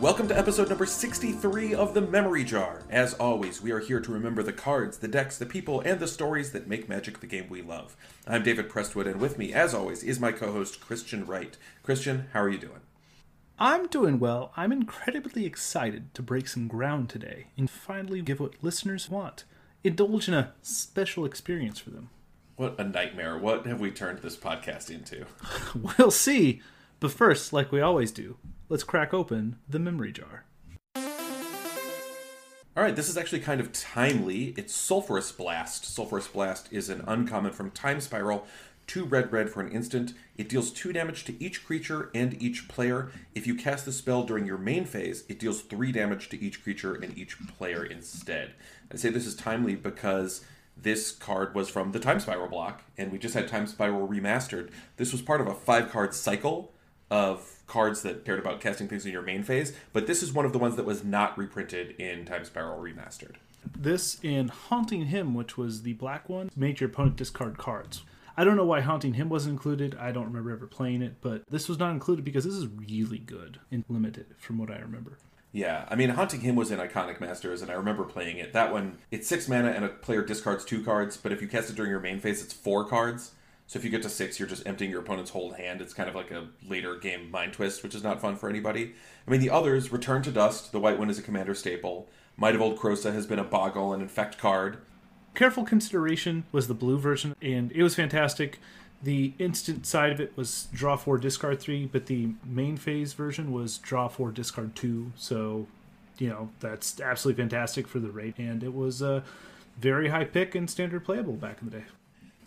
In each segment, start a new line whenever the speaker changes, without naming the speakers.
Welcome to episode number 63 of The Memory Jar. As always, we are here to remember the cards, the decks, the people, and the stories that make Magic the game we love. I'm David Prestwood, and with me, as always, is my co host, Christian Wright. Christian, how are you doing?
I'm doing well. I'm incredibly excited to break some ground today and finally give what listeners want. Indulge in a special experience for them.
What a nightmare. What have we turned this podcast into?
we'll see. But first, like we always do, let's crack open the memory jar.
All right, this is actually kind of timely. It's Sulfurous Blast. Sulfurous Blast is an uncommon from Time Spiral. Two red red for an instant. It deals two damage to each creature and each player. If you cast the spell during your main phase, it deals three damage to each creature and each player instead. I say this is timely because this card was from the Time Spiral block, and we just had Time Spiral remastered. This was part of a five card cycle of cards that cared about casting things in your main phase, but this is one of the ones that was not reprinted in Time Spiral Remastered.
This in Haunting Hymn, which was the black one, made your opponent discard cards. I don't know why Haunting Hymn wasn't included. I don't remember ever playing it, but this was not included because this is really good and limited from what I remember.
Yeah, I mean, Haunting Hymn was in Iconic Masters, and I remember playing it. That one, it's six mana, and a player discards two cards, but if you cast it during your main phase, it's four cards. So if you get to six, you're just emptying your opponent's whole hand. It's kind of like a later game mind twist, which is not fun for anybody. I mean, the others, Return to Dust, the white one is a commander staple. Might of Old Krosa has been a boggle and infect card.
Careful Consideration was the blue version, and it was fantastic. The instant side of it was draw four, discard three, but the main phase version was draw four, discard two. So, you know, that's absolutely fantastic for the rate, and it was a very high pick and standard playable back in the day.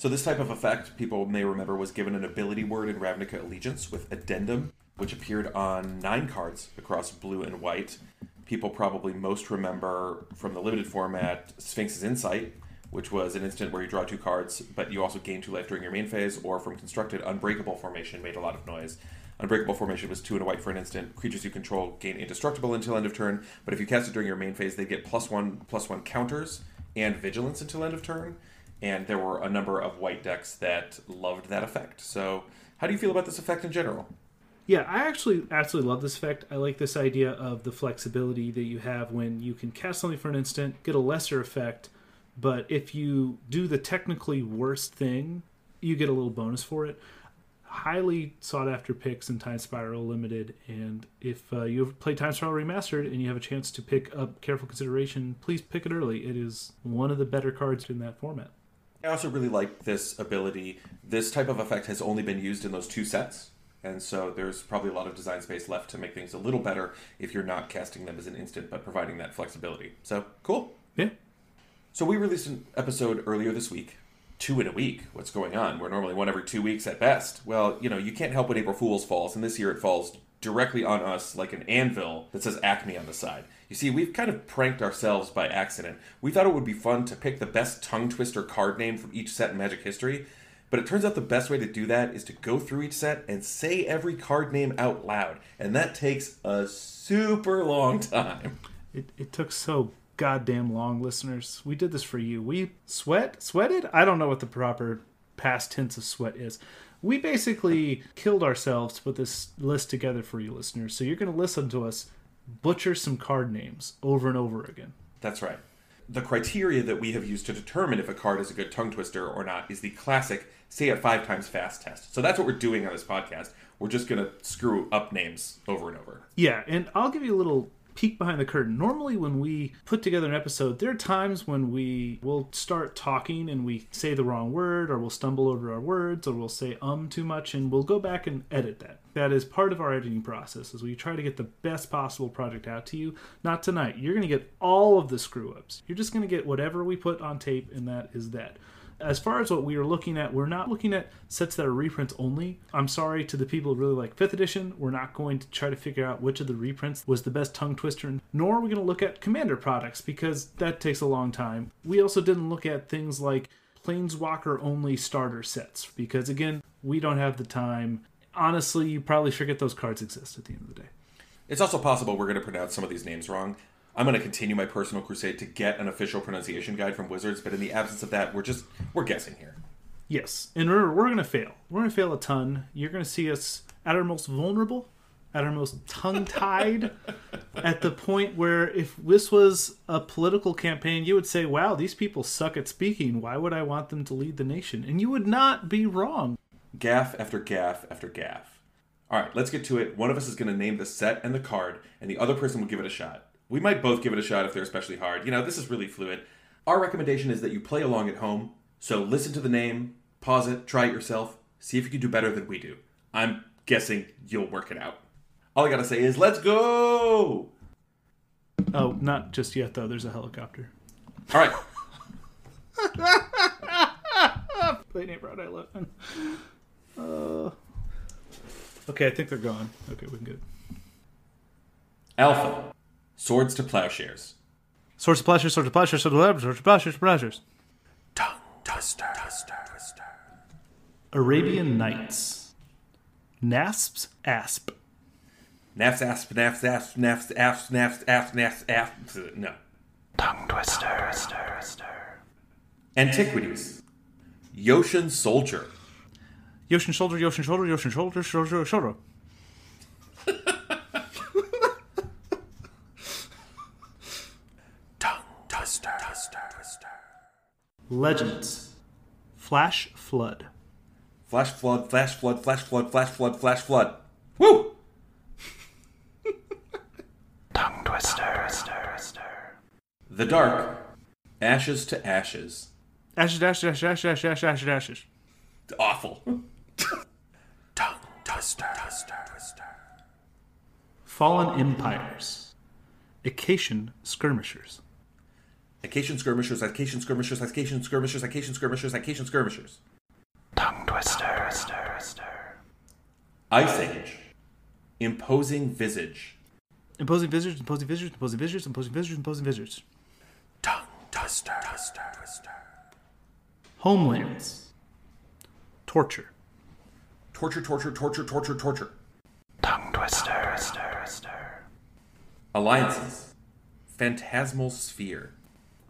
So this type of effect, people may remember, was given an ability word in Ravnica Allegiance with Addendum, which appeared on nine cards across blue and white. People probably most remember from the limited format Sphinx's Insight, which was an instant where you draw two cards, but you also gain two life during your main phase, or from constructed Unbreakable Formation made a lot of noise. Unbreakable Formation was two and a white for an instant. Creatures you control gain indestructible until end of turn, but if you cast it during your main phase, they get plus one plus one counters and vigilance until end of turn. And there were a number of white decks that loved that effect. So, how do you feel about this effect in general?
Yeah, I actually absolutely love this effect. I like this idea of the flexibility that you have when you can cast something for an instant, get a lesser effect, but if you do the technically worst thing, you get a little bonus for it. Highly sought after picks in Time Spiral Limited, and if uh, you played Time Spiral Remastered and you have a chance to pick up Careful Consideration, please pick it early. It is one of the better cards in that format.
I also really like this ability. This type of effect has only been used in those two sets, and so there's probably a lot of design space left to make things a little better if you're not casting them as an instant, but providing that flexibility. So cool.
Yeah.
So we released an episode earlier this week. Two in a week. What's going on? We're normally one every two weeks at best. Well, you know, you can't help when April Fool's falls, and this year it falls directly on us like an anvil that says Acme on the side. You see, we've kind of pranked ourselves by accident. We thought it would be fun to pick the best tongue twister card name from each set in Magic history, but it turns out the best way to do that is to go through each set and say every card name out loud, and that takes a super long time.
It, it took so goddamn long, listeners. We did this for you. We sweat, sweated. I don't know what the proper past tense of sweat is. We basically killed ourselves to put this list together for you, listeners. So you're going to listen to us butcher some card names over and over again.
That's right. The criteria that we have used to determine if a card is a good tongue twister or not is the classic say it five times fast test. So that's what we're doing on this podcast. We're just going to screw up names over and over.
Yeah, and I'll give you a little peek behind the curtain. Normally, when we put together an episode, there are times when we will start talking and we say the wrong word, or we'll stumble over our words, or we'll say um too much, and we'll go back and edit that. That is part of our editing process, as we try to get the best possible project out to you. Not tonight. You're going to get all of the screw ups. You're just going to get whatever we put on tape, and that is that as far as what we are looking at, we're not looking at sets that are reprints only. I'm sorry to the people who really like 5th edition. We're not going to try to figure out which of the reprints was the best tongue twister, nor are we going to look at Commander products because that takes a long time. We also didn't look at things like Planeswalker only starter sets because, again, we don't have the time. Honestly, you probably forget those cards exist at the end of the day.
It's also possible we're going to pronounce some of these names wrong. I'm going to continue my personal crusade to get an official pronunciation guide from Wizards, but in the absence of that, we're just we're guessing here.
Yes, and we're, we're going to fail. We're going to fail a ton. You're going to see us at our most vulnerable, at our most tongue tied at the point where if this was a political campaign, you would say, wow, these people suck at speaking. Why would I want them to lead the nation? And you would not be wrong.
Gaff after gaff after gaff. All right, let's get to it. One of us is going to name the set and the card, and the other person will give it a shot. We might both give it a shot if they're especially hard. You know, this is really fluid. Our recommendation is that you play along at home. So listen to the name, pause it, try it yourself, see if you can do better than we do. I'm guessing you'll work it out. All I gotta say is, let's go!
Oh, not just yet, though. There's a helicopter.
All right,
Play name Rhode Island. Uh, okay, I think they're gone. Okay, we can get
Alpha. Swords to plowshares.
Swords of pleasure, swords of pleasure, swords of pleasure, swords of pleasure, swords of pleasures.
Tongue twister. twister, twister.
Arabian Nights. Nafs Asp.
Naps, asp, naps, asp, naps, asp, naps, asp, naps, asp. No.
Tongue twister. twister, twister.
Antiquities. Yoshin Soldier.
Yoshin shoulder, Yoshin shoulder, Yoshin shoulder, shoulder, shoulder.
Tongue twister.
Legends. Flash Flood.
Flash flood, flash flood, flash flood, flash flood, flash flood. Woo!
Tongue twister.
The Dark. Ashes to Ashes.
Ashes, ashes, ashes, ashes, ashes, ashes, ashes, ashes.
Awful.
Tongue twister.
Fallen Empires. Acacian Skirmishers.
Acacian skirmishers, Acacian skirmishers, Acacian skirmishers, Acacian skirmishers, Acacian skirmishers.
Tongue twister.
Ice Age. Imposing Visage.
Imposing visitors, imposing visitors, imposing visitors, imposing visitors, imposing visitors.
Tongue twister.
Homelands. Torture.
Torture, torture, torture, torture, torture.
Tongue twister.
Alliances. Phantasmal Sphere.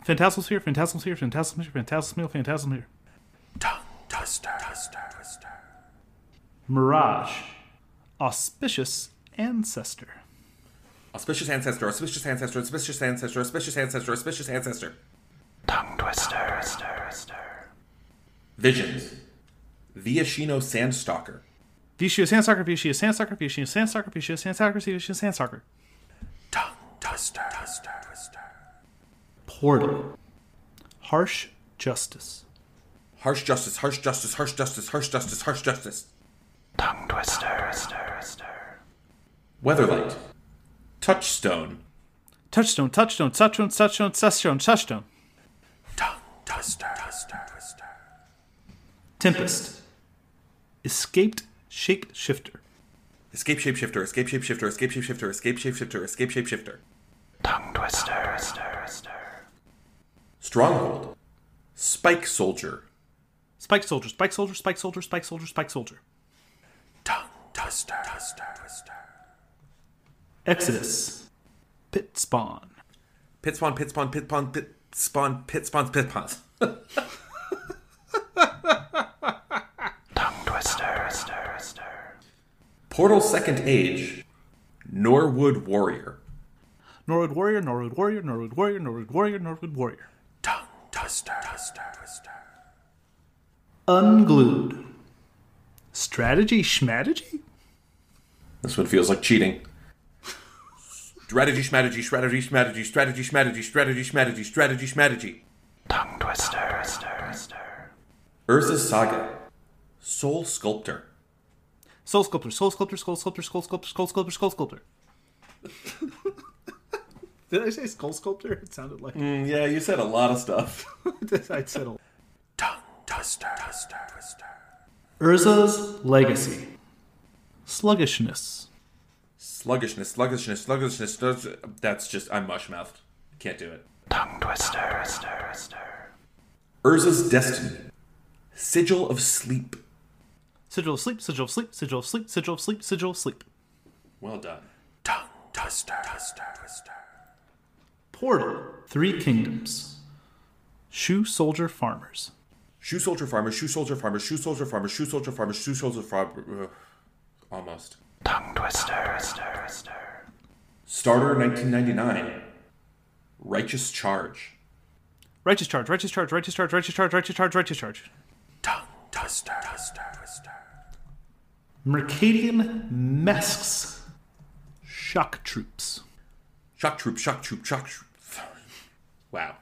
Fantasmal here, Fantasmal here, Fantasmal here, Fantasmal here, Fantasmal here.
Tongue twister, twister, twister.
Mirage. Auspicious ancestor.
Auspicious ancestor, auspicious ancestor, auspicious ancestor, auspicious ancestor, auspicious ancestor.
Tongue twister, twister, twister.
Visions. Viashino Sandstalker.
stalker, Sandstalker, sand Sandstalker, Viashino Sandstalker, stalker, Sandstalker, sand Sandstalker.
Tongue twister, twister, twister.
Portal. Harsh Justice.
Harsh justice, harsh justice, harsh justice, harsh justice, harsh justice.
Tongue twister.
Weatherlight. Touchstone.
Touchstone, Touchstone, Touchstone, Touchstone, Touchstone, Touchstone.
Tongue twister.
Tempest. Escaped Shapeshifter.
Escape shapeshifter, escape shapeshifter, escape shapeshifter, escape shapeshifter, escape shapeshifter.
Tongue twister.
Stronghold. Spike soldier.
Spike Soldier, Spike Soldier, Spike Soldier, Spike Soldier, Spike Soldier.
Tongue twister.
Exodus. Pit Spawn.
Pit spawn, pit spawn, pit spawn, pit spawn, pit spawn, pit spawn.
Tongue twister.
Portal Second Age. Norwood Warrior.
Norwood Warrior, Norwood Warrior, Norwood Warrior, Norwood Warrior, Norwood Warrior.
Twister. Twister. Twister.
Unglued. Strategy schmatagy?
This one feels like cheating. strategy schmatagy, strategy schmatagy, strategy schmatagy, strategy schmatagy, strategy schmatagy.
Tongue twister. Tongue twister. twister.
Urza's Saga. Soul Sculptor.
Soul Sculptor, Soul Sculptor, Soul Sculptor, Soul Sculptor, Soul Sculptor, Soul Sculptor. Did I say Skull Sculptor? It sounded like
Mm, yeah, you said a lot of stuff.
I said a
Tongue twister. Twister.
Urza's Legacy. Sluggishness.
Sluggishness, sluggishness, sluggishness. That's just, I'm mush mouthed. Can't do it.
Tongue twister. Twister. Twister.
Urza's Destiny. Sigil of Sleep.
Sigil of Sleep, Sigil of Sleep, Sigil of Sleep, Sigil of Sleep, Sigil of Sleep.
Well done.
Tongue twister, twister, twister.
Portal. Three Kingdoms. Shu Soldier Farmers.
Shoe soldier Farmers, shoe soldier Farmers, shoe soldier Farmers, shoe soldier Farmers, shoe soldier Farmers. Ugh, almost.
Tongue twister.
Starter 1999. Righteous Charge.
Righteous charge, righteous charge, righteous charge, righteous charge, righteous charge, righteous charge.
Tongue twister.
Mercadian Masques. Shock troops.
Shock Troop, Shock Troop, Shock Troop. Wow.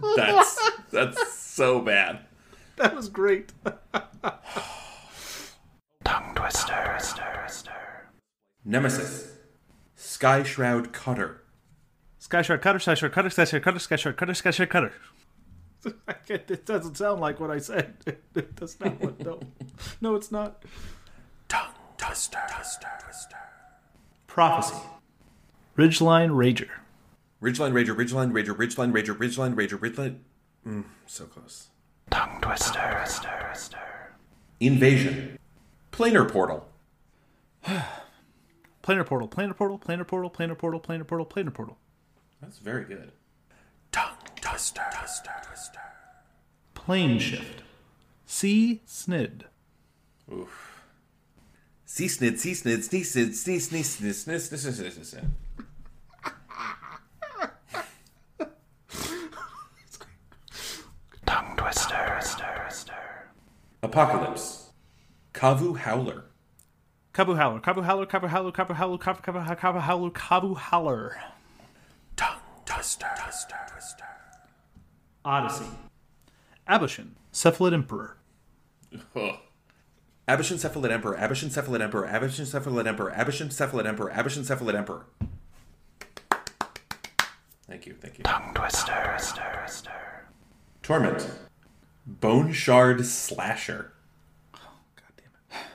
That's that's so bad.
That was great.
Tongue twister.
Nemesis. Sky Shroud Cutter.
Sky Shard Cutter, Sky Shard Cutter, Sky Shard Cutter, Sky Shard Cutter, Sky Shard Cutter. It doesn't sound like what I said. It does not. What, no, no, it's not.
Tongue Twister. twister.
Prophecy. Ridgeline Rager.
Ridgeline Rager, Ridgeline Rager, Ridgeline Rager, Ridgeline Rager, Ridgeline. Mm, so close.
Tongue twister.
Invasion. Planar Portal.
Planar Portal, Planar Portal, Planar Portal, Planar Portal, Planar Portal, Planar Portal.
That's very good.
Tongue twister. Twister, twister.
Plane Shift. C. Snid.
Oof. See snid, see snid, snee snid, snee snee snid, snid, snid, snid, snid, snid.
Tongue twister.
Apocalypse. Kavu Howler.
Kabu Howler, Kabu Howler, Kabu Howler, Kabu Howler, Kabu Kabu Kabu Howler, Kabu Howler.
Tongue twister.
Odyssey. Aboshan. Cephalid Emperor.
Ugh. Abishan Cephalid Emperor, Abishan Cephalid Emperor, Abishan Cephalid Emperor, Abishan Cephalid Emperor, Abishan Cephalid Emperor. Thank you, thank you.
Tongue twister.
Torment. Bone Shard Slasher.
God damn it.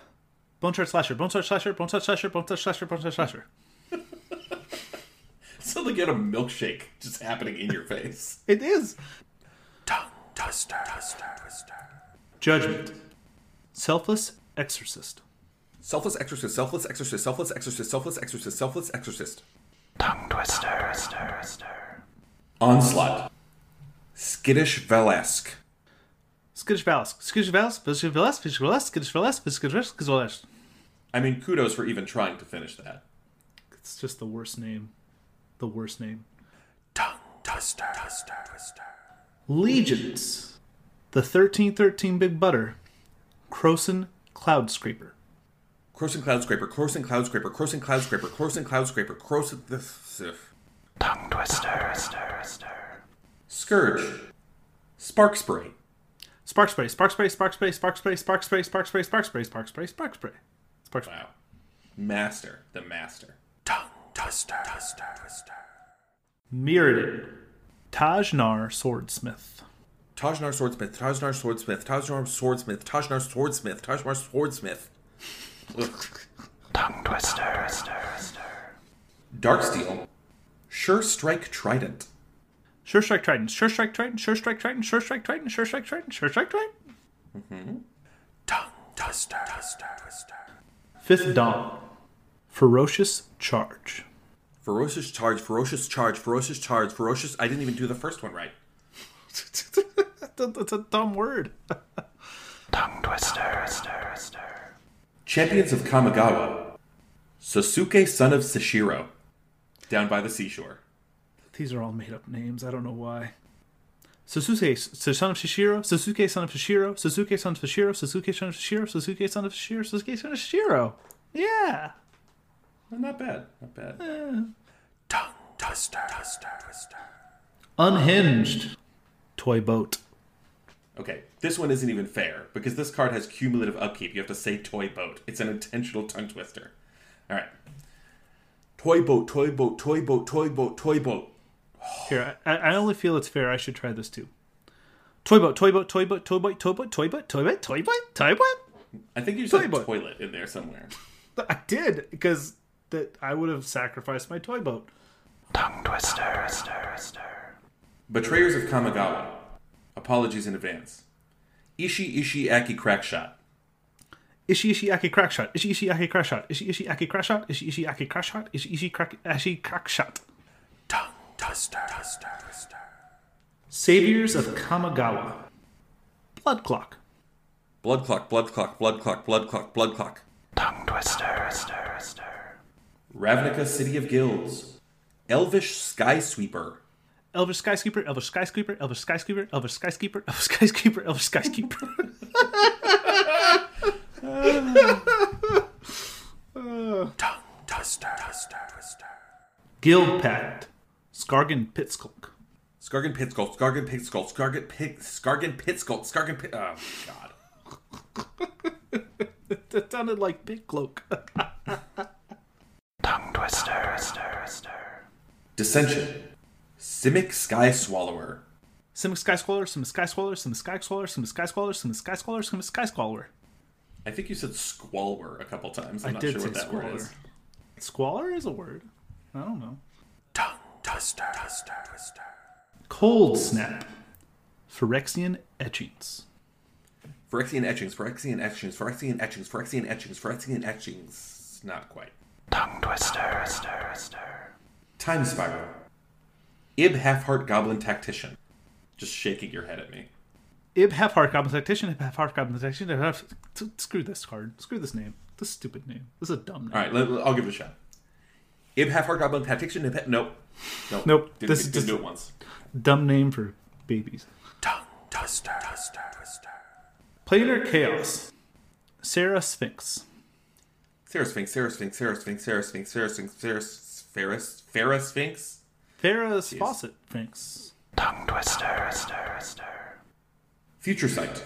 Bone Shard Slasher, Bone Shard Slasher, Bone Shard Slasher, Bone Shard Slasher, Bone Shard Slasher.
Sounds like you had a milkshake just happening in your face.
It is.
Tongue twister. twister, twister.
Judgment. Selfless Exorcist.
Selfless Exorcist, Selfless Exorcist, Selfless Exorcist, Selfless Exorcist, Selfless Exorcist.
Tongue twister.
Onslaught. Skittish Valesk.
Skittish Valsk. Skittish Valsk. Skittish Valsk. Skittish Valsk. Skittish Valsk. Skittish Valsk. Skittish Valsk.
I mean, kudos for even trying to finish that.
It's just the worst name. The worst name.
Tongue twister. Twister Twister.
Legions. The 1313 Big Butter. Krosan Cloud Scraper.
Krosan Cloud Scraper, Krosan Cloud Scraper, Krosan Cloud Scraper, Krosan Cloud Scraper, Krosan. This. ugh.
Tongue twister.
Scourge. Spark Spray.
Spark Spray. Spark Spray. Spark Spray. Spark Spray. Spark Spray. Spark Spray. Spark Spray. Spark Spray. Spark Spray. Spark Spray.
Wow. Master. The master.
Tongue twister. twister, twister.
Mirrodin. Tajnar Swordsmith.
Tajnar Swordsmith, Tajnar Swordsmith, Tajnar Swordsmith, Tajnar Swordsmith, Tajnar Swordsmith.
Tongue twister.
Darksteel. Sure Strike Trident.
Sure Strike Trident. Sure Strike Trident. Sure Strike Trident. Sure Strike Trident. Sure Strike Trident. Sure Strike Trident. Mm-hmm.
Tongue twister.
Fifth Dawn. Ferocious Charge.
Ferocious Charge, Ferocious Charge, Ferocious Charge, Ferocious. I didn't even do the first one right.
That's a dumb word.
Tongue twister. Twister. twister.
Champions of Kamigawa. Sasuke, son of Sashiro. Down by the seashore.
These are all made up names. I don't know why. Sasuke, son of Shishiro. Sasuke, son of Shishiro. Sasuke, son of Shishiro. Sasuke, son of Shishiro. Sasuke, son of Shishiro. Sasuke, son of Shishiro. Yeah.
Not bad. Not bad.
Tongue twister, twister, twister.
Unhinged. Toy boat.
Okay, this one isn't even fair because this card has cumulative upkeep. You have to say toy boat. It's an intentional tongue twister. All right. Toy boat, toy boat, toy boat, toy boat, toy boat.
Here, I, I only feel it's fair. I should try this too. Toy boat, toy boat, toy boat, toy boat, toy boat, toy boat, toy boat, toy boat, toy boat.
I think you
Toy
said
boat.
toilet in there somewhere.
I did because that I would have sacrificed my toy boat.
Tongue twister.
Betrayers of Kamigawa. Apologies in advance. Ishi Ishi Akki Crackshot.
Ishi Ishi Akki crack shot. Ishi Ishi Akki crack shot. Ishi Ishi Akki crack shot. Ishi Ishi Akki crack shot. Ishi Ishi crack Ishi crack shot.
Tongue twister.
Saviors of Kamigawa. Blood clock.
Blood clock, blood clock, blood clock, blood clock, blood clock.
Tongue twister.
Ravnica City of Guilds. Elvish Sky Sweeper.
Elvish skyscraper, Elvish skyscraper, Elvish skyscraper, Elvish skyscraper, Elvish skyscraper, Elvish skyscraper.
Tongue twister. Twister. Twister.
Guild Pact. Skargan Pitskulk.
Skargan Pitskull, Skargan Pitskull, Skargan Pit, Skargan Pitskull, Skargan Pit. Oh, God.
That sounded like Pit Cloak.
Tongue twister. Twister.
Dissension. Simic Sky Swallower.
Simic Sky Squaller, Simic Sky Squaller, Simic Sky Squaller, Simic Sky Squaller, Simic Sky Squaller, Simic Sky Squaller.
I think you said squalwer a couple times. I'm
I
not
did
sure
say
what that
squalor.
word is.
Squalor is a word. I don't know.
Tongue twister. Twister. Twister.
Cold Snap. Phyrexian Etchings.
Phyrexian etchings, Phyrexian etchings, Phyrexian etchings, Phyrexian etchings, Phyrexian etchings. Not quite.
Tongue twister. Twister. twister.
Time Spiral. Ib Half-Heart Goblin Tactician. Just shaking your head at me.
Ib half heart goblin tactician, Ib half heart goblin tactician. Ib half... t- Screw this card. Screw this name. This stupid name. This is a dumb name.
All right, I'll give it a shot. Ib Half-Heart Goblin Tactician. Ib, nope. Nope.
Nope,
Didn't,
this is just-
do it once.
Dumb name for babies.
Tongue twister. Twister. Twister.
Planar Chaos. Serra Sphinx.
Serra Sphinx, Serra Sphinx, Serra Sphinx, Serra Sphinx, Serra Sphinx, Sarah Ferris, Farah Sphinx.
Farrah's Fawcett Sphinx.
Tongue twister. Twister. Twister.
Future Sight.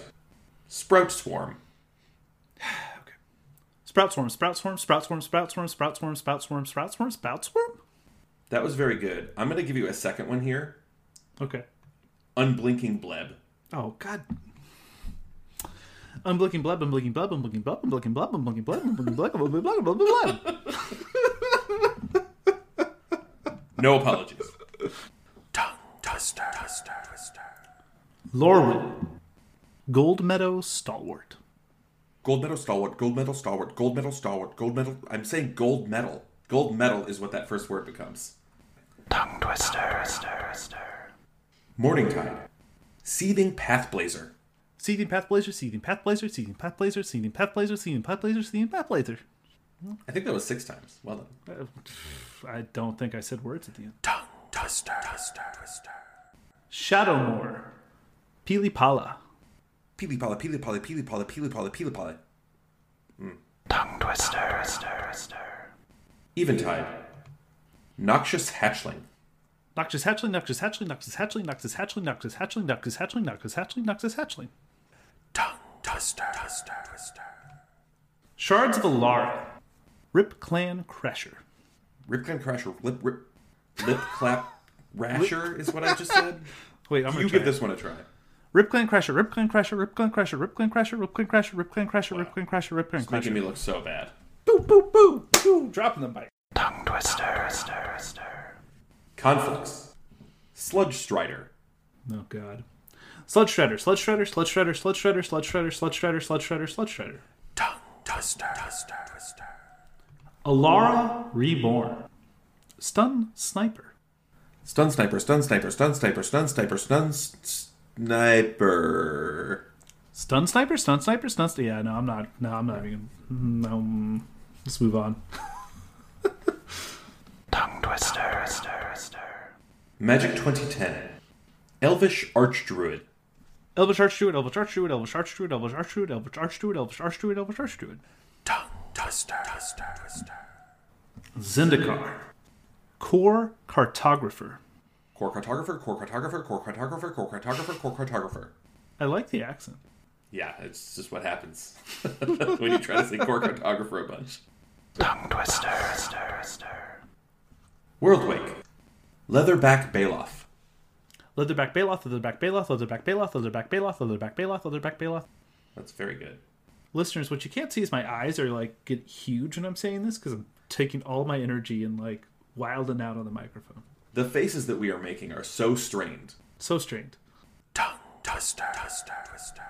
Sprout Swarm.
Sprout Swarm, Sprout Swarm, Sprout Swarm, Sprout Swarm, Sprout Swarm, Sprout Swarm, Sprout Swarm, Sprout Swarm?
That was very good. I'm going to give you a second one here.
Okay.
Unblinking Bleb.
Oh, God. Unblinking blood, unblinking blood, unblinking blood, unblinking blood, unblinking blood, unblinking blood, unblinking blood, unblinking blood.
No apologies.
Tongue twister. Twister. Twister.
Lorwyn. Gold Meadow Stalwart.
Gold medal stalwart, gold medal stalwart, gold medal stalwart, gold medal. I'm saying gold medal. Gold medal is what that first word becomes.
Tongue twister. Twister. Twister.
Morningtide. Seething Pathblazer.
Seething Path Blazer, Seething Path Blazer, Seething Path Blazer, Seething Path Blazer, Seething Path Blazer, Seething Path Blazer.
I think that was six times. Well done.
Uh, I don't think I said words at the end.
Tongue twister. Twister. Twister.
Shadowmoor. Pili Pala.
Peely poly, peely poly, peely poly, peely poly, peely poly. Hmm.
Tongue twister. Twister. Twister.
Eventide. Noxious Hatchling.
Noxious Hatchling, Noxious Hatchling, Noxious Hatchling, Noxious Hatchling, Noxious Hatchling, Noxious Hatchling, Noxious Hatchling, Noxious Hatchling.
Tongue twister. Twister. Twister.
Shards of Alara. Rip Clan Crasher.
Rip Clan Crasher. Lip rip lip clap rasher is what I just said.
Wait, I'm gonna
You
try
give
it.
this one a try.
Rip Clan Crasher, Rip Clan Crasher, Rip Clan Crasher, Rip Clan Crasher, Rip Clan Crasher, Rip Clan Crasher, Rip Clan Crasher, Rip Clan
It's making me look so bad.
Boo, boo, boo, boo, dropping the mic.
Tongue twister. Twister. Twister.
Conflux. Sludge Strider.
Oh god. Sludge Shredder, Sludge Shredder, Sludge Shredder, Sludge Shredder, Sludge Shredder, Sludge Shredder, Sludge Shredder, Sludge Shredder.
Tongue twister. Twister. Twister.
Alara Reborn. Stun Sniper.
Stun Sniper, Stun Sniper, Stun Sniper, Stun Sniper, Stun s- Sniper.
Stun Sniper, Stun Sniper, Stun Sniper. Yeah, no, I'm not. No, I'm not even. No, let's move on.
Tongue twister. Twister. Twister.
Magic 2010. Elvish Archdruid.
Elvish Archdruid, Elvish Archdruid, Elvish Archdruid, Elvish Archdruid, Elvish Archdruid, Elvish Archdruid, Elvish Archdruid.
Tongue twister. Twister. Twister.
Zendikar. Kor Cartographer.
Kor Cartographer, Kor Cartographer, Kor Cartographer, Kor Cartographer, Kor Cartographer.
I like the accent.
Yeah, it's just what happens when you try to say Kor Cartographer a bunch.
Tongue twister. Twister. Twister.
Worldwake. Leatherback Baloth.
Leatherback Baloth, Leatherback Baloth, Leatherback Baloth, Leatherback Baloth, Leatherback Baloth, Leatherback Baloth.
That's very good.
Listeners, what you can't see is my eyes are like get huge when I'm saying this because I'm taking all my energy and like wilding out on the microphone.
The faces that we are making are so strained.
So strained.
Tongue twister. Twister. Twister.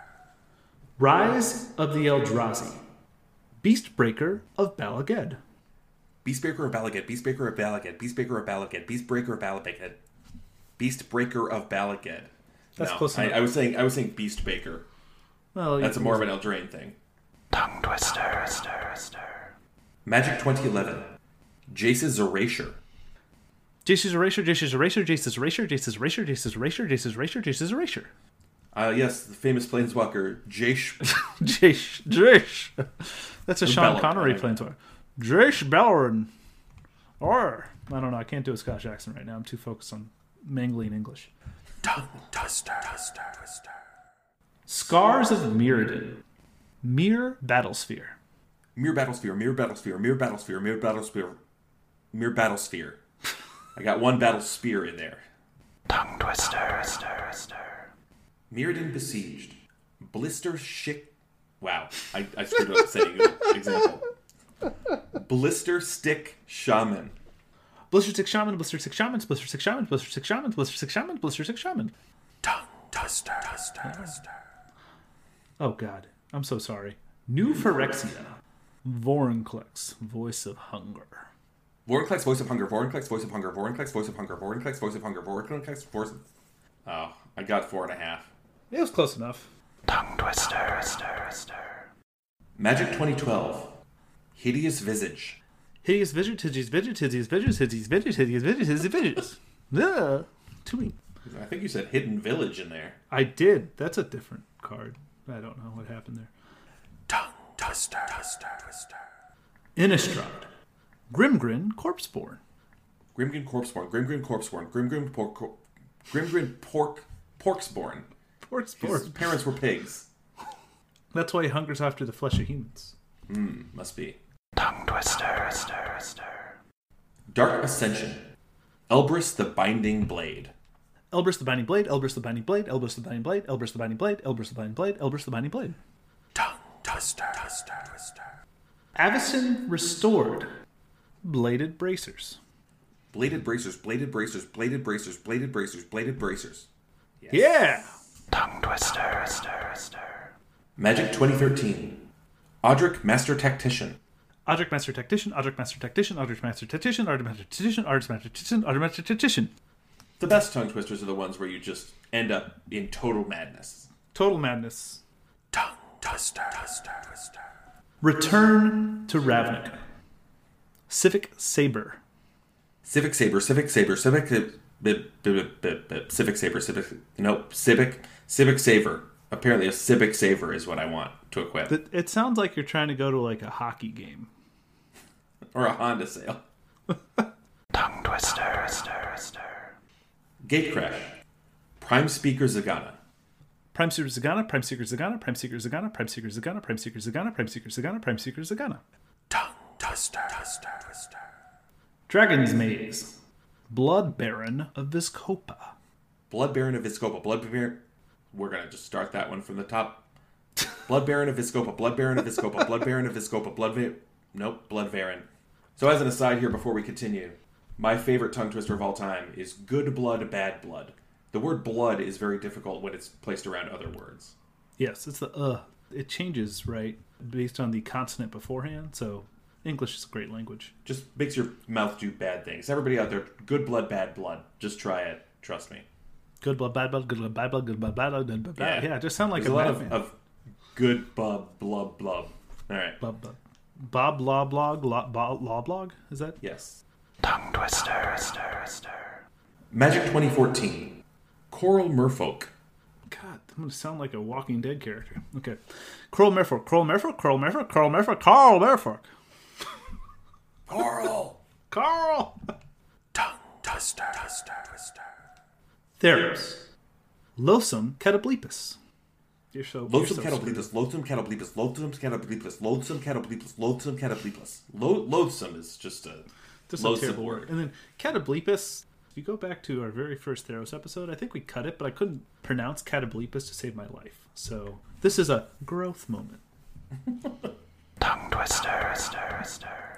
Rise of the Eldrazi. Beastbreaker of Balaged.
Beastbreaker of Balaged, Beastbreaker of Balaged, Beastbreaker of Balaged, Beastbreaker of Balaged, Beastbreaker of Balaged.
That's
no,
close
I,
enough.
I was saying I was saying Beastbaker.
Well,
That's a
yeah,
more of an Eldraine thing.
Tongue twister. Twister. Twister.
Magic 2011. Jace's erasure.
Jace's erasure, Jace's erasure, Jace's erasure, Jace's erasure, Jace's erasure, Jace's erasure, Jace's erasure.
Uh, yes, the famous planeswalker Jace.
Jace, Jace. That's a Sean
Beleren,
Connery
I
playing to her. Jace Beleren. Or, I don't know, I can't do a Scottish accent right now. I'm too focused on mangling English.
Tongue twister. twister.
Scars of Mirrodin. Myr Battlesphere.
Myr Battlesphere, Myr Battlesphere, Myr Battlesphere, Myr Battlesphere, Myr Battlesphere. I got one battle spear in there.
Tongue twister. twister.
Mirrodin besieged. Blister Shick. Wow, I, I screwed up saying an example. Blister Stick Shaman.
Blister Six Shaman, Blister Six Shamans, Blister Six Shamans, Blister Six Shamans, Blister Six Shamans, Blister Six Shaman.
Tongue twister. twister.
Oh god, I'm so sorry. New Phyrexia. Vorinclex, Voice of Hunger.
Vorinclex, Voice of Hunger, Vorinclex, Voice of Hunger, Vorinclex, Voice of Hunger, Vorinclex, Voice of Hunger, Vorinclex, Voice of... Oh, I got four and a half.
It was close enough.
Tongue twister. twister. twister.
Magic 2012. Hideous Visage.
Hideous Visage, Hideous Visage, Hideous Visage, Hideous Visage, Hideous Visage, Hideous Visage. Yeah, too many.
I think you said Hidden Village in there.
I did. That's a different card. I don't know what happened there.
Tongue twister. twister. twister.
Innistrad. Grimgrin, Corpseborn.
Grimgrin Corpseborn, Grimgrin Corpseborn, Grimgrin Pork... Cor- Grimgrin Pork... Porksborn. His parents were pigs.
That's why he hungers after the flesh of humans.
Hmm, must be.
Tongue twister. twister.
Dark Ascension. Elbrus the Binding Blade.
Elbrus the Binding Blade, Elbrus the Binding Blade, Elbrus the Binding Blade, Elbrus the Binding Blade, Elbrus the Binding Blade, Elbrus the Binding Blade.
Tongue twister. twister. twister.
Avacyn Restored. Bladed Bracers.
Bladed bracers, bladed bracers, bladed bracers, bladed bracers, bladed bracers.
Yeah!
Tongue twister. twister. twister.
Magic 2013. Odric Master Tactician.
Odric Master Tactician, Odric Master Tactician, Odric Master Tactician, Odric Master Tactician, Odric Master Tactician, Odric Master Tactician.
The best tongue twisters are the ones where you just end up in total madness.
Total madness.
Tongue twister. twister. twister.
Return to Ravnica. Civic Saber.
Civic Saber, Civic Saber, Civic uh, bip, Civic Saber, Civic nope, Civic Civic Saver. Apparently a Civic Saver is what I want to equip.
It, it sounds like you're trying to go to like a hockey game.
or a Honda sale.
Tongue twister. twister. twister.
Gatecrash. Prime Speaker Zegana.
Prime Seeker Zegana, Prime Seeker Zegana, Prime Seeker Zegana, Prime Seeker Zegana, Prime Seeker Zegana, Prime Seeker Zegana, Prime Seeker Zegana.
Tongue twister. twister. twister.
Dragon's Maze. Blood Baron of Vizkopa.
Blood Baron of Vizkopa. Blood Baron. We're gonna just start that one from the top. Blood Baron of Vizkopa. Blood Baron of Vizkopa. Blood Baron of Vizkopa. Blood Va- Nope. Blood Baron. So as an aside here, before we continue, my favorite tongue twister of all time is good blood, bad blood. The word blood is very difficult when it's placed around other words.
Yes, it's the uh. It changes, right, based on the consonant beforehand. So English is a great language.
Just makes your mouth do bad things. Everybody out there, good blood, bad blood. Just try it. Trust me.
Good blood, bad blood, good blood, bad blood, good blood, bad blood, good blood, bad. Yeah, just sound like
There's
a,
a lot of, of good bub, blub, blub. All right.
Bob, Bob, Bob Law Blog, Law, Bo- Law Blog. Is that?
Yes.
Tongue twister. twister. twister.
Magic 2014. Coral Merfolk.
God, I'm gonna sound like a Walking Dead character. Okay, Coral Merfolk, Coral Merfolk, Coral Merfolk, Coral Merfolk, Carl Merfolk,
Coral.
Carl.
Tongue twister. twister. twister.
Theros, Loathsome Catoblepus. You're so
Loathsome
so
Catoblepus, Loathsome Catoblepus, Loathsome Catoblepus, Loathsome Catoblepus, Loathsome Catoblepus. Lo- loathsome is just a
Just a
loathsome
terrible word. And then Catoblepus. If you go back to our very first Theros episode, I think we cut it, but I couldn't pronounce Catoblepus to save my life. So this is a growth moment.
Tongue twister. twister. twister.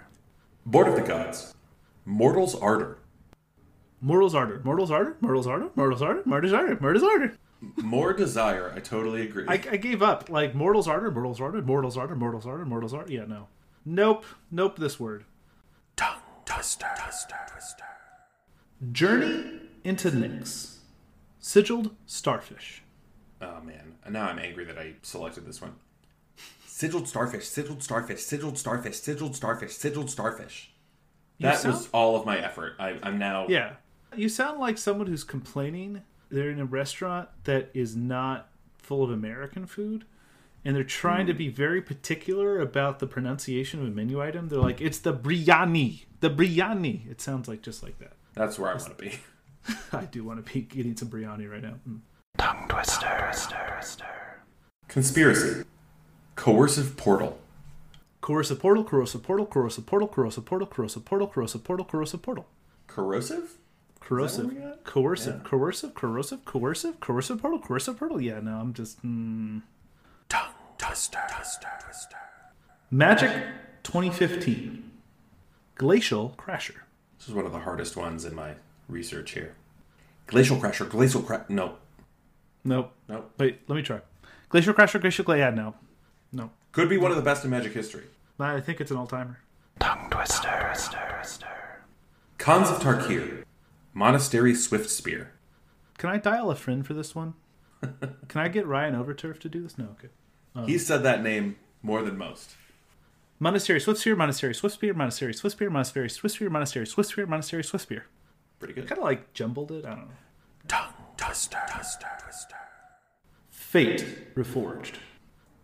Born of the Gods. Mortal's Ardor.
Mortal's Ardor, Mortal's Ardor, Mortal's Ardor, Mortal's Ardor, Mortal's Ardor, Mortal's Ardor.
More desire. I totally agree.
I, I gave up. Like Mortal's Ardor, Mortal's Ardor, Mortal's Ardor, Mortal's Ardor, Mortal's Ardor. Yeah, no. Nope. Nope, this word.
Tongue twister. twister. twister.
Journey into Nyx. Sigiled Starfish.
oh man, now I'm angry that I selected this one. Sigiled starfish, sigiled starfish, sigiled starfish, sigiled starfish, sigiled starfish.
You
That
sound-
was all of my effort. I, I'm now.
Yeah. You sound like someone who's complaining they're in a restaurant that is not full of American food and they're trying to be very particular about the pronunciation of a menu item. They're like, it's the biryani. The biryani. It sounds like just like that.
That's where I want to be.
I do want to be eating some biryani right now. Mm.
Tongue twister.
Conspiracy. Coercive portal.
Corrosive portal, corrosive portal, corrosive portal, corrosive portal, corrosive portal, corrosive portal, corrosive portal.
Corrosive?
Corrosive, coercive,
Yeah.
coercive, corrosive, coercive, coercive portal, coercive portal. Yeah, no, I'm just. Mm.
Tongue twister.
Magic 2015. Glacial Crasher.
This is one of the hardest ones in my research here. Glacial Crasher. Glacial Crash. No.
Nope.
Nope.
Wait, let me try. Glacial Crasher, Glacial Gla- Yeah, no. No.
Could be one of the best in Magic history.
I think it's an all timer.
Tongue twister.
Khans of Tarkir. Monastery Swift Spear.
Can I dial a friend for this one? Can I get Ryan Overturf to do this? No, okay.
Um, he said that name more than most.
Monastery Swift Spear, Monastery Swift Spear, Monastery Swift Spear, Monastery Swift Spear, Monastery Swift Spear, Monastery Swift Spear.
Pretty good.
Kind of like jumbled it. I don't know.
Tongue twister.
Fate Reforged.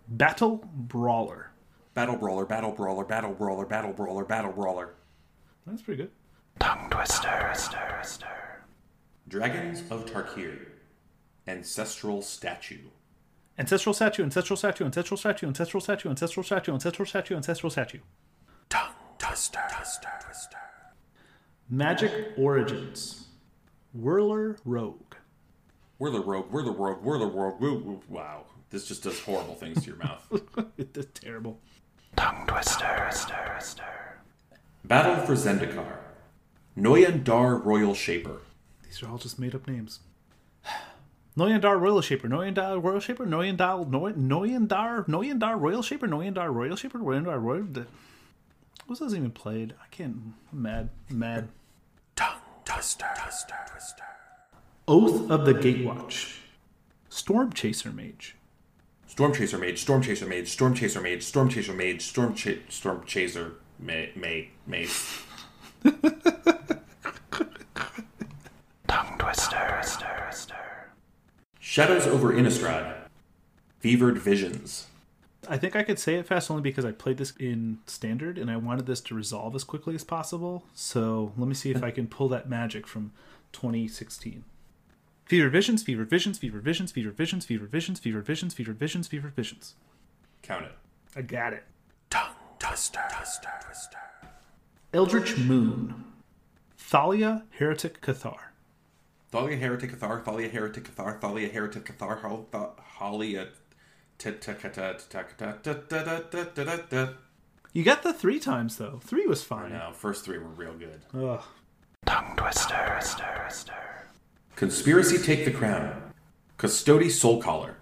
Battle Brawler.
Battle Brawler, Battle Brawler, Battle Brawler, Battle Brawler, Battle Brawler.
That's pretty good.
Tongue twister. Tongue Twister, twister.
Dragons of Tarkir. Ancestral Statue.
Ancestral statue, ancestral statue, ancestral statue, ancestral statue, ancestral statue, ancestral statue, ancestral statue.
Tongue twister, twister, twister.
Magic Origins. Whirler Rogue.
Whirler Rogue, Whirler Rogue, Whirler Rogue. Woo, woo. Wow. This just does horrible things to your mouth.
It's terrible.
Tongue twister.
Battle for Zendikar. Noyandar Royal Shaper.
These are all just made up names. Noyandar Royal Shaper, Noyandar Royal Shaper, Noyandar, Noy- Noyandar, Noyandar Royal Shaper, Noyandar Royal Shaper, Noyandar Royal. What was this even played? I can't. I'm mad. I'm mad.
Tongue twister.
Oath of the Gatewatch. Storm Chaser Mage.
Storm Chaser Mage, Storm Chaser Mage, Storm Chaser Mage, Storm Chaser Mage, Storm Cha- Storm Chaser Ma- Ma- Mace.
Tongue twister.
Shadows over Innistrad. Fevered Visions.
I think I could say it fast only because I played this in standard and I wanted this to resolve as quickly as possible. So let me see if I can pull that magic from 2016. Fever visions, fever visions, fever visions, fever visions, fever visions, fever visions, fever visions, fever visions.
Count it.
I got it.
Tongue twister, twister, twister.
Eldritch Moon. Thalia, Heretic, Cathar.
Thalia, Heretic, Cathar, Thalia, Heretic, Cathar, Thalia, Heretic, Cathar, Halia,
you got the three times though. Three was fine.
No, first three were real good.
Ugh.
Tongue twister, twister, twister.
Conspiracy Take the Crown. Custody Soul Collar.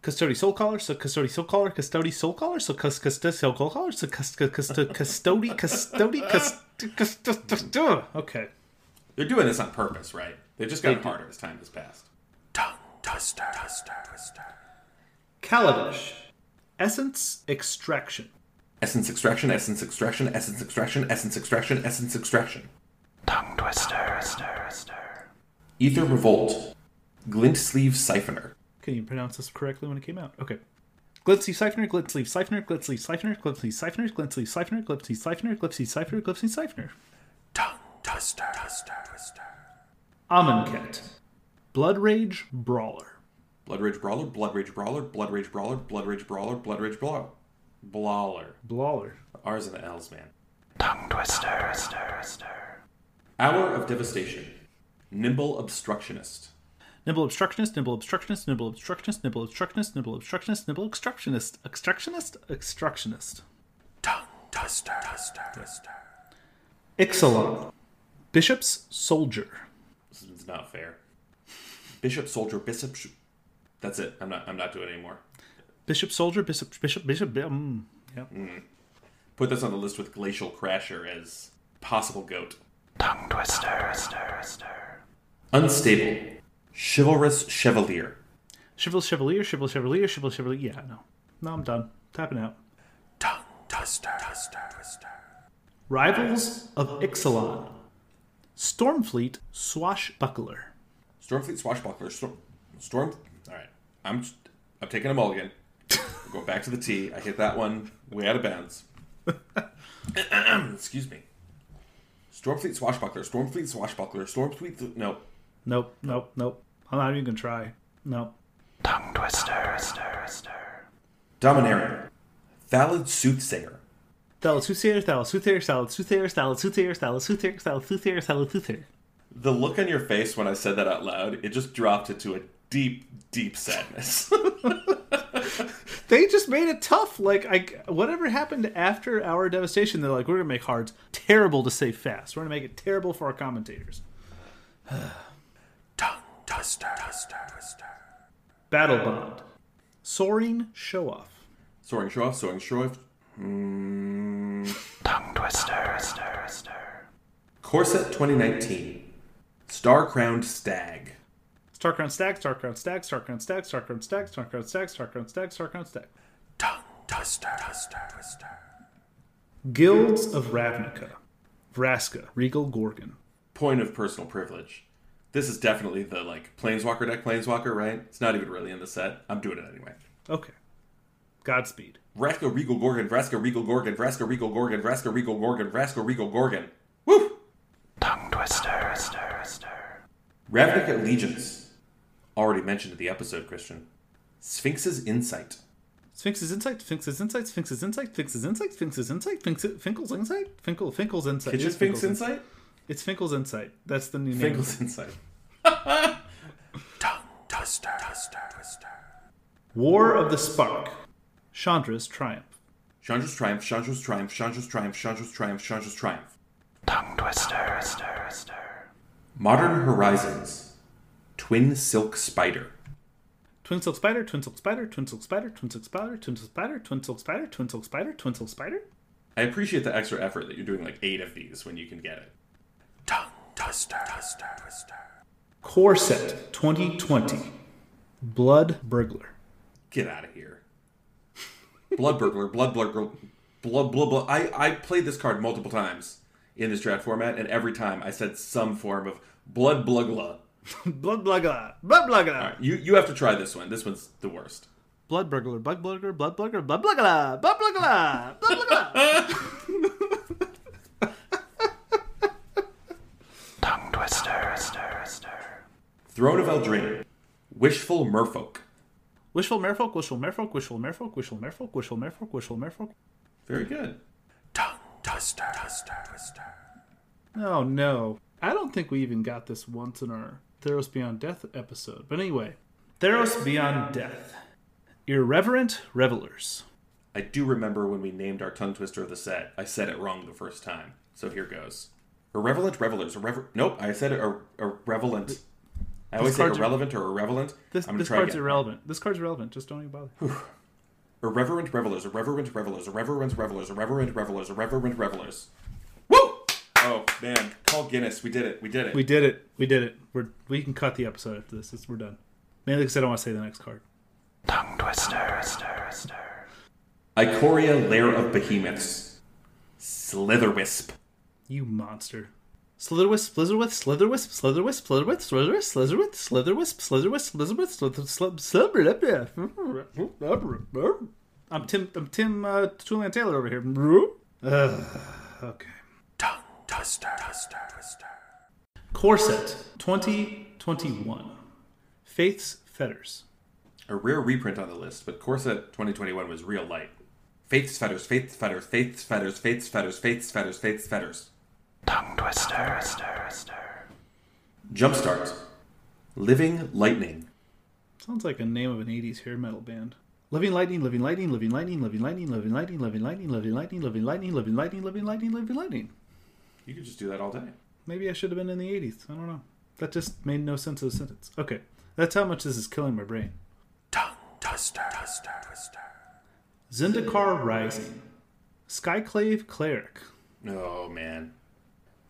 Custody soul collar, so custody soul collar, custody soul collar, so cus custody soul collar, so cus cus custody custody custody custody. Okay.
They're doing this on purpose, right? They've just gotten
They do.
harder as time has passed.
Tongue twister.
Kaladesh. Essence extraction.
Essence extraction, essence extraction, essence extraction, essence extraction, essence extraction.
Tongue twister.
Aether Revolt. Glint Sleeve Siphoner.
Can you pronounce this correctly when it came out? Okay. Glint sleeve siphoner, glint sleeve siphoner, glint sleeve siphoner, glint sleeve siphoner, glint sleeve siphoner, glint sleeve siphoner, glint sleeve siphoner, glint sleeve siphoner.
Tongue twister.
Amonkhet. Blood Rage Brawler.
Blood Rage Brawler, Blood Rage Brawler, Blood Rage Brawler, Blood Rage Brawler, Blood Rage Brawler. Brawler.
Brawler.
R's and the L's, man.
Tongue Twister, Twister, twister.
Hour of Devastation. Nimble Obstructionist.
Nibble obstructionist, nibble obstructionist, nibble obstructionist, nibble obstructionist, nibble obstructionist, nibble obstructionist, obstructionist, obstructionist.
Tongue twister. twister, twister.
Ixalan. Bishop's Soldier.
This is not fair. Bishop Soldier, Bishop. Sh- That's it. I'm not. I'm not doing it anymore.
Bishop Soldier, Bishop, Bishop, Bishop, um, yeah.
Put this on the list with Glacial Crasher as possible goat.
Tongue twister. twister.
Unstable. Chivalrous Chevalier.
Chivalrous Chevalier, Chivalrous Chevalier, Chivalrous Chevalier. Yeah, no. No, I'm done. Tapping out.
Tongue twister. Twister. Twister.
Rivals of Ixalan. Stormfleet Swashbuckler.
Stormfleet Swashbuckler. Storm. Storm. All right. I'm. I'm taking a mulligan. Go back to the T. I hit that one way out of bounds. Excuse me. Stormfleet Swashbuckler. Stormfleet Swashbuckler. Stormfleet. No.
Nope, nope, nope. I'm not even gonna try. Nope.
Tongue twister.
Dominaria. Valid Soothsayer.
Thalassuthayer, Thalassuthayer, Thalassuthayer, Thalassuthayer, Thalassuthayer, Thalassuthayer, Thalassuthayer.
The look on your face when I said that out loud, it just dropped into a deep, deep sadness.
They just made it tough. Like, I whatever happened after our devastation, they're like, we're gonna make hards terrible to say fast. We're gonna make it terrible for our commentators.
Tongue twister.
Battlebond. Soaring Show Off.
soaring show off, soaring show off. Mm,
Tongue twister.
Core Set 2019. Star Crowned Stag.
Star Crowned Stag, Starcrown Stag, Starcrown Stag, Starcrown Stag, Starcrown Stag, Starcrown Stag, Starcrown Stag. Star Crowned Stag.
Tongue Twister. Twister. twister.
Guilds of Ravnica. Vraska, Regal Gorgon.
Point of personal privilege. This is definitely the like Planeswalker deck Planeswalker, right? It's not even really in the set. I'm doing it anyway.
Okay. Godspeed.
Vraska Regal Gorgon, Vraska Regal Gorgon, Vraska Regal Gorgon, Vraska Regal Gorgon, Vraska Regal Gorgon. Woo!
Tongue twister.
Ravnica Allegiance. Already mentioned in the episode, Christian. Sphinx's Insight.
Sphinx's Insight, Sphinx's Insight, Sphinx's Insight, Sphinx's Insight, Sphinx's Insight, Finks- Finkel's Insight? Finkel, Finkel's Insight.
Kitchen
It's
Sphinx Insight?
It's Finkel's Insight. That's the new name.
Finkel's Insight.
Tongue twister. Twister. twister.
War of the Spark. Chandra's Triumph.
Chandra's Triumph, Chandra's Triumph, Chandra's Triumph, Chandra's Triumph, Chandra's Triumph.
Tongue twister.
Modern Horizons. Twin Silk Spider.
Twin Silk Spider, Twin Silk Spider, Twin Silk Spider, Twin Silk Spider, Twin Silk Spider, Twin Silk Spider, Twin Silk Spider, Twin Silk Spider.
I appreciate the extra effort that you're doing like eight of these when you can get it.
Tongue twister.
Core Set 2020. Blood Burglar.
Get out of here. Blood Burglar, Blood Burglar, Blood, Blood, Blood. I, I played this card multiple times in this draft format, and every time I said some form of Blood Blugla.
Blood Blugger. Blood Blugger.
You, you have to try this one. This one's the worst.
Blood Burglar. Blood Burglar. Blood Burglar. Blood Blugger. Blood Blugger. Blood Blugger.
Tongue twister.
Throne of Eldraine. Wishful Merfolk.
Wishful Merfolk. Wishful Merfolk. Wishful Merfolk. Wishful Merfolk. Wishful Merfolk. Wishful Merfolk.
Very good.
Tongue twister. Twister Twister.
oh no. I don't think we even got this once in our Theros Beyond Death episode. But anyway, Theros Beyond Death. Irreverent Revelers.
I do remember when we named our tongue twister of the set, I said it wrong the first time. So here goes. Irrelevant revelers. Irrever- nope, I said it ir- irrelevant. I always say
card's-
irrelevant or irrelevant.
This,
I'm
this
try
card's
again.
irrelevant. This card's irrelevant. Just don't even bother.
Irreverent revelers. Irreverent revelers. Irreverent revelers. Irreverent revelers. Irreverent revelers. Woo! Oh man, call Guinness. We did it. We did it.
We did it. We did it. We're we can cut the episode after this. It's, we're done. Mainly because I don't want to say the next card.
Tongue twister.
Ikoria, lair of behemoths. Slitherwisp.
You monster. Slitherwisp, Slitherwisp, Slitherwisp, Slitherwisp, Slitherwisp, Slitherwisp, Slitherwisp, Slitherwisp, Slitherwisp, Slitherwisp. I'm Tim. I'm Tim uh, Julian Taylor over here. Ugh, okay.
Tongue twister.
Core Set 2021. Faith's Fetters.
A rare reprint on the list, but Core Set 2021 was real light. Faith's fetters, Faith's fetters, Faith's fetters, Faith's fetters, Faith's fetters, Faith's fetters.
Tongue twister.
Jumpstart. Living Lightning.
Sounds like a name of an 80s hair metal band. Living lightning, living lightning, living lightning, living lightning, living lightning, living lightning, living lightning, living lightning, living lightning, living lightning, living lightning.
You could just do that all day.
Maybe I should have been in the 80s. I don't know. That just made no sense of the sentence. Okay. That's how much this is killing my brain.
Tongue twister, twister, twister.
Zendikar Rising. Skyclave Cleric.
Oh man.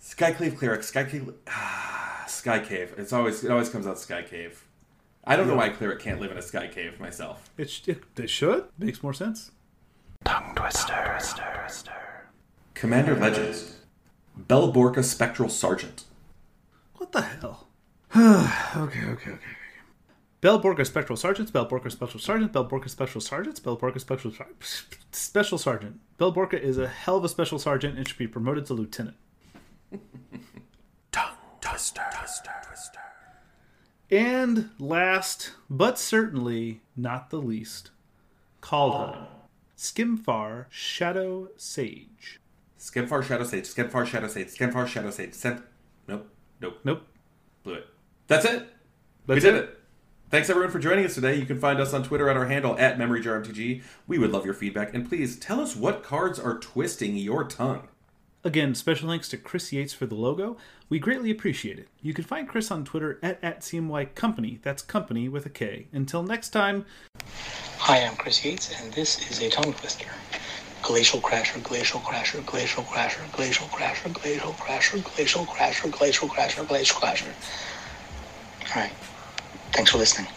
Skyclave Cleric, Skyclave ah, Sky Cave. It's always it always comes out Sky Cave. I don't know why Cleric can't live in a Sky Cave myself.
It, sh- it, they should. Makes more sense.
Tongue twister.
Commander Legends. Bell Borca Spectral Sergeant.
What the hell? okay, okay, okay. Bell Borca Spectral Sergeants, Bell Borca Special Sergeant, Bell Borca Special Sergeants, Bell Borca Special Sar- Special Sergeant. Bell Borka is a hell of a special sergeant and should be promoted to lieutenant.
Tongue twister. Twister. Twister.
And last, but certainly not the least, Kaldheim, Skemfar Shadow Sage.
Skemfar Shadow Sage, Skemfar Shadow Sage, Skemfar Shadow Sage, Sem- Nope, nope,
Nope.
blew it. That's it. we
That's
did
it.
it. Thanks everyone for joining us today. You can find us on Twitter at our handle at MemoryJarMTG. We would love your feedback, and please tell us what cards are twisting your tongue.
Again, special thanks to Chris Yates for the logo. We greatly appreciate it. You can find Chris on Twitter at, at CMYKompany. That's company with a K. Until next time,
Hi, I'm Chris Yates, and this is a tongue twister. Glacial Crasher, Glacial Crasher, Glacial Crasher, Glacial Crasher, Glacial Crasher, Glacial Crasher, Glacial Crasher, Glacial Crasher. All right. Thanks for listening.